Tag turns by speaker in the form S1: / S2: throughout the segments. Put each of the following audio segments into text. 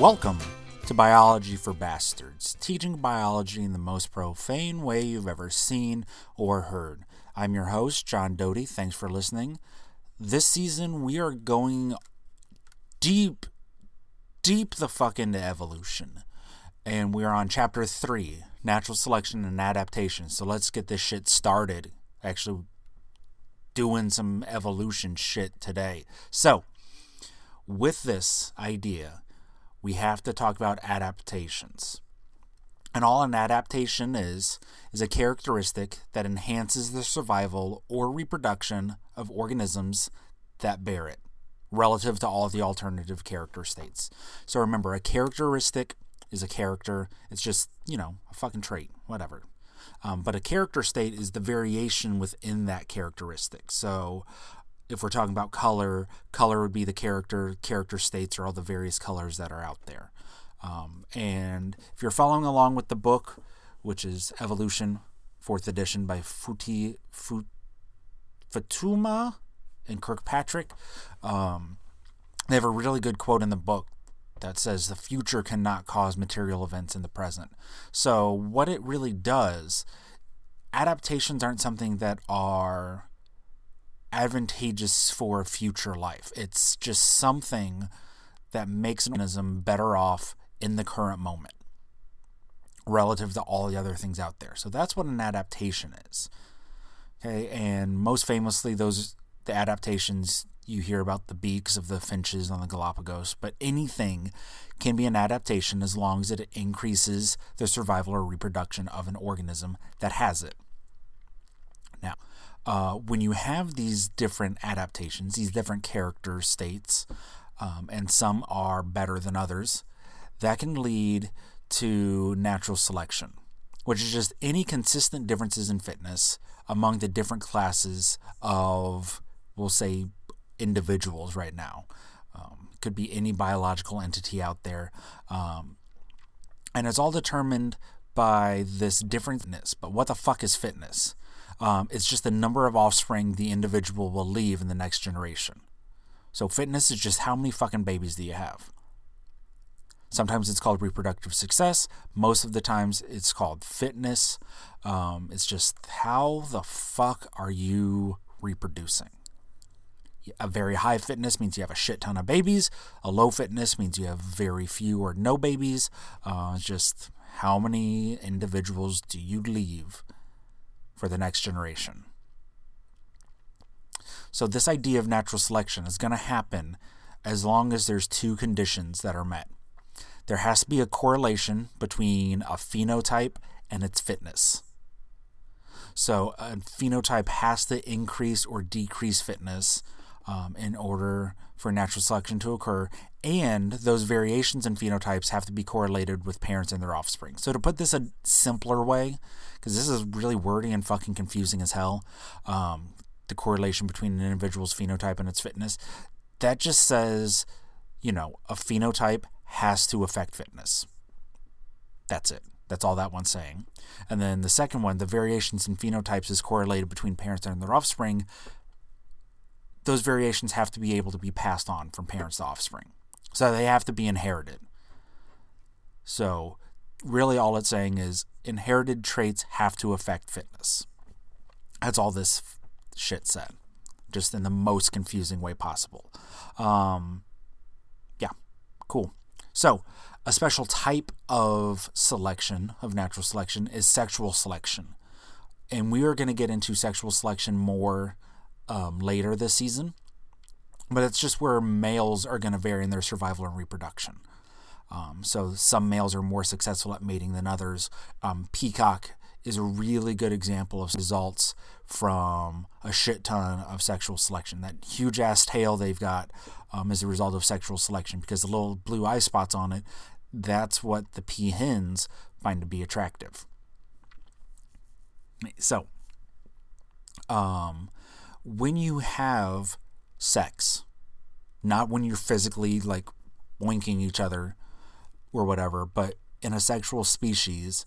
S1: Welcome to Biology for Bastards, teaching biology in the most profane way you've ever seen or heard. I'm your host, John Doty. Thanks for listening. This season, we are going deep, deep the fuck into evolution. And we're on chapter three natural selection and adaptation. So let's get this shit started. Actually, doing some evolution shit today. So, with this idea, we have to talk about adaptations. And all an adaptation is is a characteristic that enhances the survival or reproduction of organisms that bear it relative to all the alternative character states. So remember, a characteristic is a character. It's just, you know, a fucking trait, whatever. Um, but a character state is the variation within that characteristic. So if we're talking about color, color would be the character. Character states are all the various colors that are out there. Um, and if you're following along with the book, which is Evolution, fourth edition by Futi Fut, and Kirkpatrick, um, they have a really good quote in the book that says the future cannot cause material events in the present. So, what it really does, adaptations aren't something that are advantageous for future life. It's just something that makes an organism better off in the current moment relative to all the other things out there. So that's what an adaptation is. Okay, and most famously those the adaptations you hear about the beaks of the finches on the Galapagos, but anything can be an adaptation as long as it increases the survival or reproduction of an organism that has it. Now, uh, when you have these different adaptations, these different character states, um, and some are better than others, that can lead to natural selection, which is just any consistent differences in fitness among the different classes of, we'll say, individuals right now. Um, could be any biological entity out there. Um, and it's all determined by this differentness. But what the fuck is fitness? Um, it's just the number of offspring the individual will leave in the next generation. So fitness is just how many fucking babies do you have? Sometimes it's called reproductive success. Most of the times it's called fitness. Um, it's just how the fuck are you reproducing? A very high fitness means you have a shit ton of babies. A low fitness means you have very few or no babies. Uh, just how many individuals do you leave for the next generation? So, this idea of natural selection is going to happen as long as there's two conditions that are met. There has to be a correlation between a phenotype and its fitness. So, a phenotype has to increase or decrease fitness um, in order for natural selection to occur, and those variations in phenotypes have to be correlated with parents and their offspring. So, to put this a simpler way, because this is really wordy and fucking confusing as hell, um, the correlation between an individual's phenotype and its fitness, that just says, you know, a phenotype has to affect fitness. That's it. That's all that one's saying. And then the second one, the variations in phenotypes is correlated between parents and their offspring those variations have to be able to be passed on from parents to offspring. So they have to be inherited. So, really, all it's saying is inherited traits have to affect fitness. That's all this shit said, just in the most confusing way possible. Um, yeah, cool. So, a special type of selection, of natural selection, is sexual selection. And we are going to get into sexual selection more um, later this season. But it's just where males are going to vary in their survival and reproduction. Um, so some males are more successful at mating than others. Um, peacock is a really good example of results from a shit ton of sexual selection. That huge ass tail they've got um, is a result of sexual selection because the little blue eye spots on it, that's what the peahens find to be attractive. So, um, when you have sex, not when you're physically like winking each other or whatever, but in a sexual species,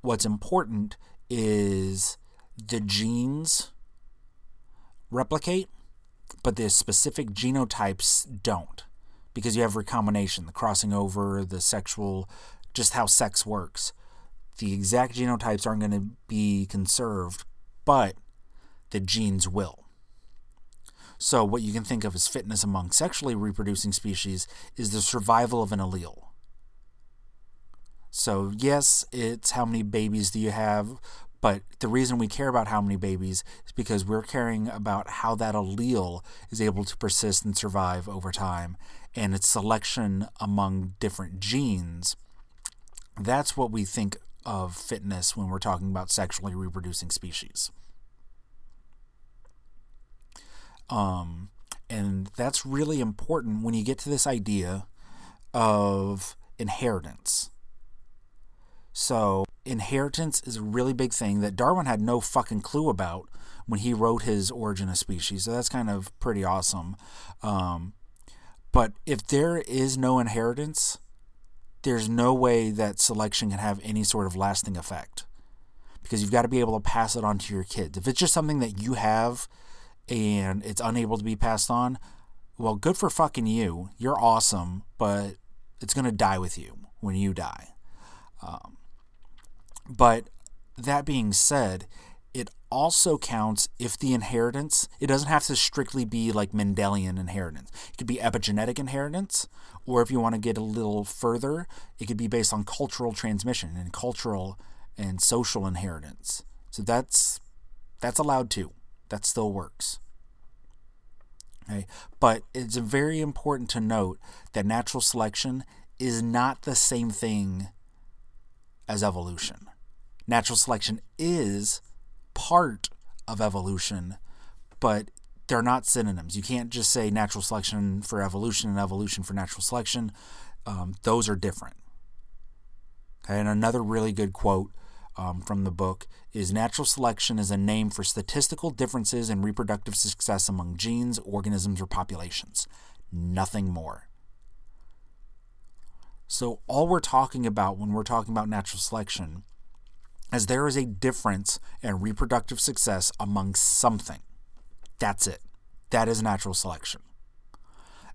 S1: what's important is the genes replicate, but the specific genotypes don't. because you have recombination, the crossing over, the sexual, just how sex works. The exact genotypes aren't going to be conserved, but the genes will. So, what you can think of as fitness among sexually reproducing species is the survival of an allele. So, yes, it's how many babies do you have, but the reason we care about how many babies is because we're caring about how that allele is able to persist and survive over time and its selection among different genes. That's what we think of fitness when we're talking about sexually reproducing species. Um, and that's really important when you get to this idea of inheritance. So, inheritance is a really big thing that Darwin had no fucking clue about when he wrote his Origin of Species. So, that's kind of pretty awesome. Um, but if there is no inheritance, there's no way that selection can have any sort of lasting effect because you've got to be able to pass it on to your kids. If it's just something that you have and it's unable to be passed on, well, good for fucking you. You're awesome, but it's going to die with you when you die. Um, but that being said, it also counts if the inheritance, it doesn't have to strictly be like Mendelian inheritance. It could be epigenetic inheritance, or if you want to get a little further, it could be based on cultural transmission and cultural and social inheritance. So that's that's allowed too. That still works. Okay? But it's very important to note that natural selection is not the same thing as evolution. Natural selection is part of evolution, but they're not synonyms. You can't just say natural selection for evolution and evolution for natural selection. Um, those are different. Okay, and another really good quote um, from the book is natural selection is a name for statistical differences in reproductive success among genes, organisms, or populations. Nothing more. So, all we're talking about when we're talking about natural selection is there is a difference in reproductive success among something. That's it. That is natural selection.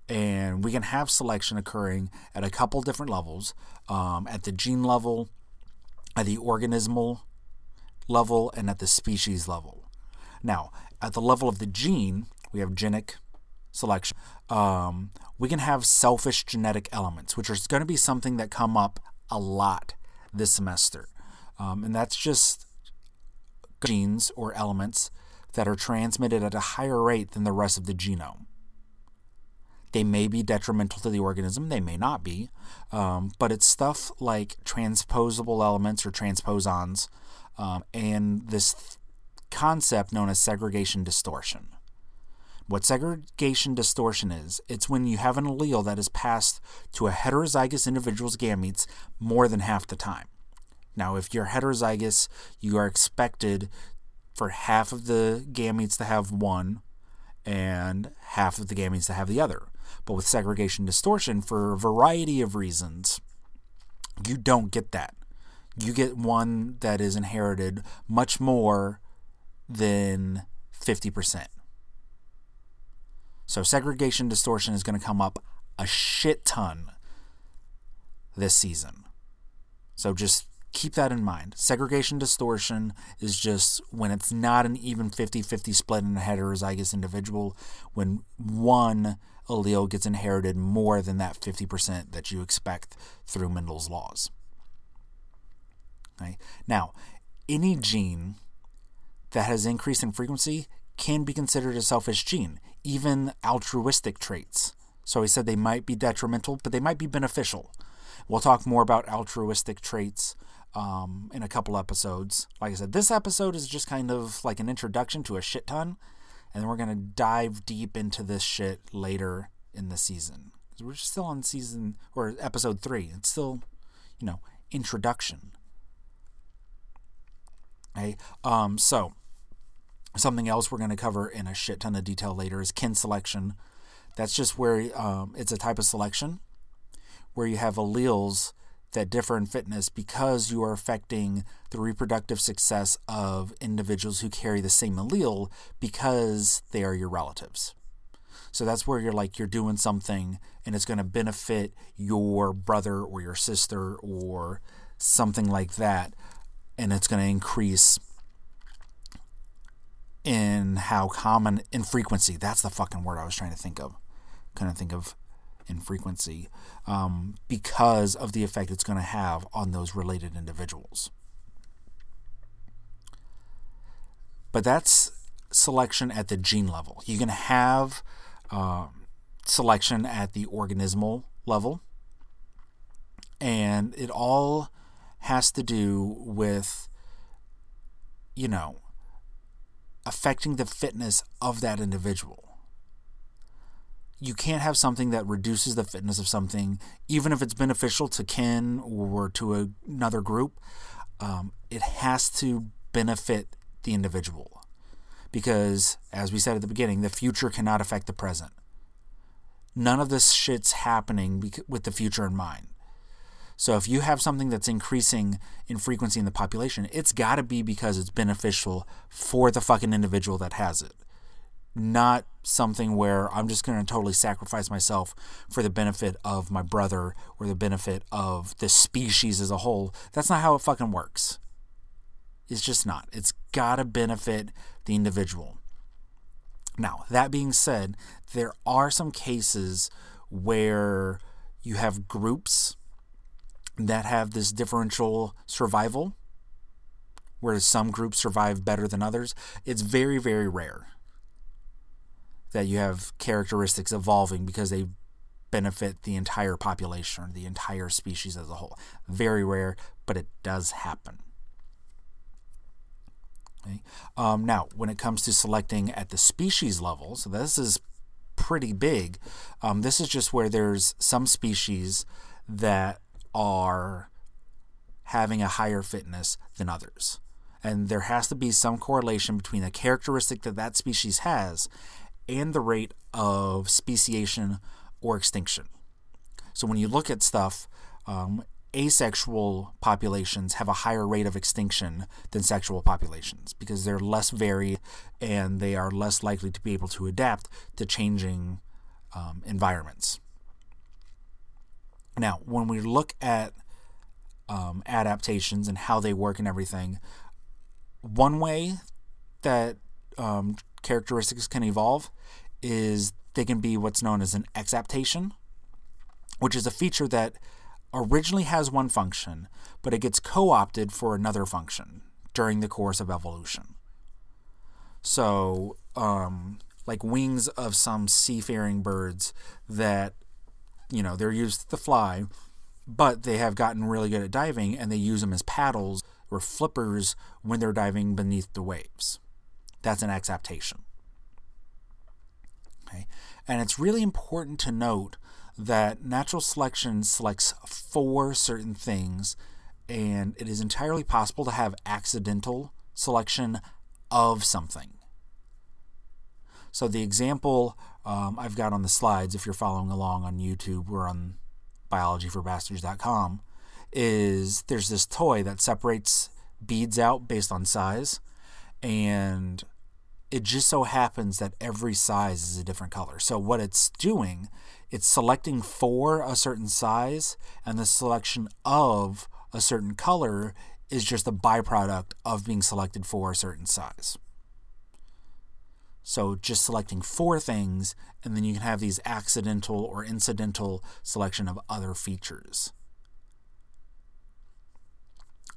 S1: And we can have selection occurring at a couple different levels um, at the gene level, at the organismal level, and at the species level. Now, at the level of the gene, we have genic selection. Um, we can have selfish genetic elements, which is going to be something that come up a lot this semester. Um, and that's just genes or elements that are transmitted at a higher rate than the rest of the genome. They may be detrimental to the organism, they may not be, um, but it's stuff like transposable elements or transposons um, and this th- concept known as segregation distortion. What segregation distortion is, it's when you have an allele that is passed to a heterozygous individual's gametes more than half the time. Now, if you're heterozygous, you are expected for half of the gametes to have one and half of the gametes to have the other. But with segregation distortion, for a variety of reasons, you don't get that. You get one that is inherited much more than 50%. So segregation distortion is going to come up a shit ton this season. So just keep that in mind. Segregation distortion is just when it's not an even 50 50 split in a heterozygous individual, when one allele gets inherited more than that 50% that you expect through Mendel's laws. Okay? Now, any gene that has increased in frequency can be considered a selfish gene, even altruistic traits. So he said they might be detrimental, but they might be beneficial. We'll talk more about altruistic traits um, in a couple episodes. Like I said, this episode is just kind of like an introduction to a shit ton, and we're to dive deep into this shit later in the season. We're still on season or episode three. It's still, you know, introduction. Okay. Um, so Something else we're to cover in a shit ton of detail later is kin selection. That's just where um, it's a type of selection where you have alleles that differ in fitness because you are affecting the reproductive success of individuals who carry the same allele because they are your relatives. So that's where you're like you're doing something and it's going to benefit your brother or your sister or something like that and it's going to increase in how common in frequency. That's the fucking word I was trying to think of. Kind of think of in frequency um, because of the effect it's going to have on those related individuals. But that's selection at the gene level. You can have um, selection at the organismal level, and it all has to do with, you know, affecting the fitness of that individual. You can't have something that reduces the fitness of something, even if it's beneficial to kin or to a, another group. Um, it has to benefit the individual. Because, as we said at the beginning, the future cannot affect the present. None of this shit's happening with the future in mind. So if you have something that's increasing in frequency in the population, it's got to be because it's beneficial for the fucking individual that has it. Not something where I'm just going to totally sacrifice myself for the benefit of my brother or the benefit of the species as a whole. That's not how it fucking works. It's just not. It's got to benefit the individual. Now, that being said, there are some cases where you have groups that have this differential survival, whereas some groups survive better than others. It's very, very rare that you have characteristics evolving because they benefit the entire population or the entire species as a whole. Very rare, but it does happen. Okay. Um, now, when it comes to selecting at the species level, so this is pretty big. Um, this is just where there's some species that are having a higher fitness than others. And there has to be some correlation between the characteristic that that species has and the rate of speciation or extinction. So when you look at stuff, um, asexual populations have a higher rate of extinction than sexual populations because they're less varied and they are less likely to be able to adapt to changing um, environments. Now, when we look at um, adaptations and how they work and everything, one way that um, characteristics can evolve is they can be what's known as an exaptation, which is a feature that originally has one function, but it gets co opted for another function during the course of evolution. So, um, like wings of some seafaring birds that you know, they're used to fly, but they have gotten really good at diving and they use them as paddles or flippers when they're diving beneath the waves. That's an exaptation. Okay. And it's really important to note that natural selection selects for certain things, and it is entirely possible to have accidental selection of something. So the example um, I've got on the slides, if you're following along on YouTube or on biologyforbastards.com, is there's this toy that separates beads out based on size, and it just so happens that every size is a different color. So what it's doing, it's selecting for a certain size, and the selection of a certain color is just a byproduct of being selected for a certain size. So just selecting four things, and then you can have these accidental or incidental selection of other features.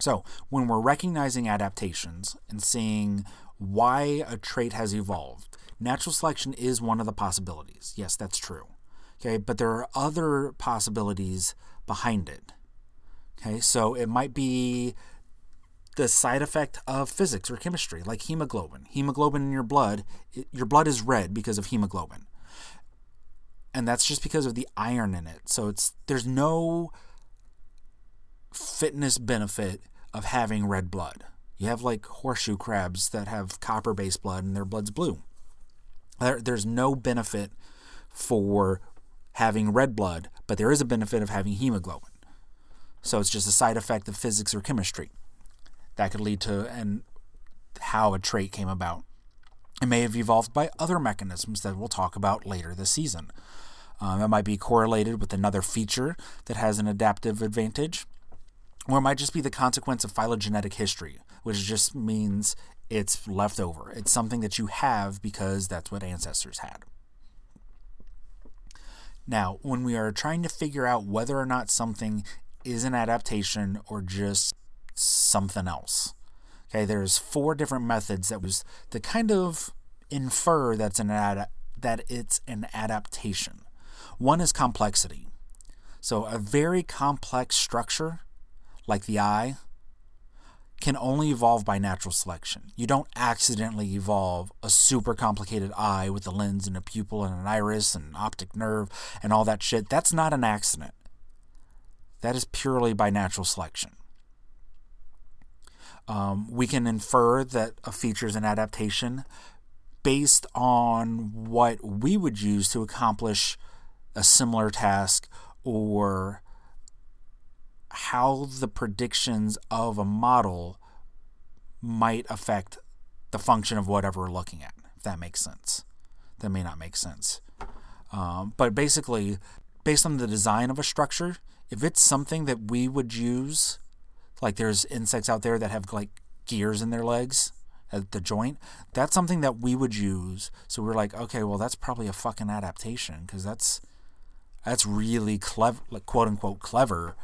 S1: So when we're recognizing adaptations and seeing why a trait has evolved, natural selection is one of the possibilities. Yes, that's true. Okay, but there are other possibilities behind it. Okay, so it might be the side effect of physics or chemistry, like hemoglobin. Hemoglobin in your blood, it, your blood is red because of hemoglobin. And that's just because of the iron in it. So it's there's no fitness benefit of having red blood. You have like horseshoe crabs that have copper based blood and their blood's blue. There, there's no benefit for having red blood, but there is a benefit of having hemoglobin. So it's just a side effect of physics or chemistry that could lead to and how a trait came about. It may have evolved by other mechanisms that we'll talk about later this season. Um, it might be correlated with another feature that has an adaptive advantage, or it might just be the consequence of phylogenetic history, which just means it's leftover. It's something that you have because that's what ancestors had. Now, when we are trying to figure out whether or not something is an adaptation or just something else, okay, there's four different methods that was to kind of infer that's an ad- that it's an adaptation. One is complexity. So a very complex structure like the eye can only evolve by natural selection. You don't accidentally evolve a super complicated eye with a lens and a pupil and an iris and an optic nerve and all that shit. That's not an accident. That is purely by natural selection. Um, we can infer that a feature is an adaptation based on what we would use to accomplish a similar task or how the predictions of a model might affect the function of whatever we're looking at, if that makes sense. That may not make sense. Um, but basically, based on the design of a structure, if it's something that we would use, like there's insects out there that have like gears in their legs at the joint, that's something that we would use. So we're like, okay, well, that's probably a fucking adaptation because that's that's really clever, like quote unquote clever.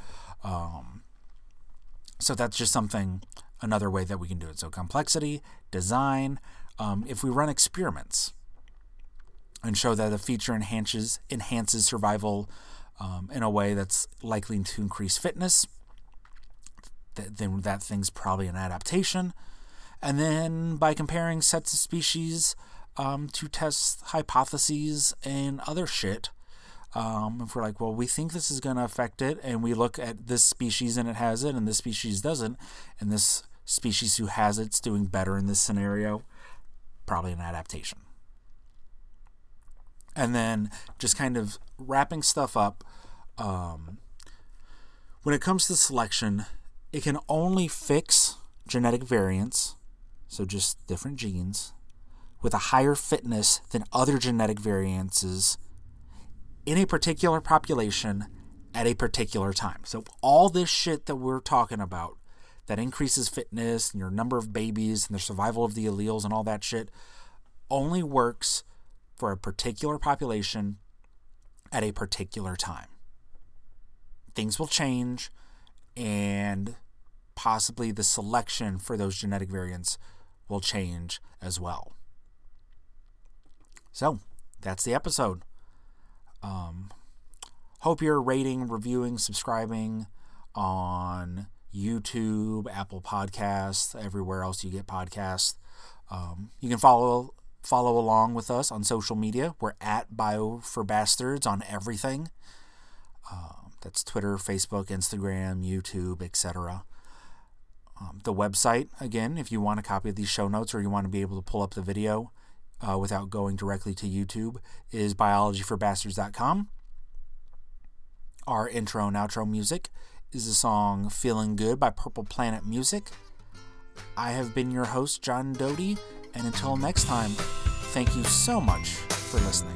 S1: Um, so that's just something, another way that we can do it. So complexity, design. Um, if we run experiments and show that a feature enhances enhances survival um, in a way that's likely to increase fitness, th- then that thing's probably an adaptation. And then by comparing sets of species um, to test hypotheses and other shit, um, if we're like, well, we think this is going to affect it, and we look at this species and it has it, and this species doesn't, and this species who has it's doing better in this scenario, probably an adaptation. And then just kind of wrapping stuff up. Um, when it comes to selection, it can only fix genetic variants, so just different genes, with a higher fitness than other genetic variances in a particular population at a particular time. So all this shit that we're talking about that increases fitness and your number of babies and the survival of the alleles and all that shit only works for a particular population at a particular time. Things will change and possibly the selection for those genetic variants will change as well. So, that's the episode. Um, hope you're rating, reviewing, subscribing on YouTube, Apple Podcasts, everywhere else you get podcasts. Um, you can follow follow along with us on social media. We're at Bio for Bastards on everything. Uh, that's Twitter, Facebook, Instagram, YouTube, etc. Um, the website, again, if you want a copy of these show notes or you want to be able to pull up the video, uh, without going directly to YouTube is biologyforbastards.com. Our intro and outro music is the song Feeling Good by Purple Planet Music. I have been your host, John Doty, and until next time, thank you so much for listening.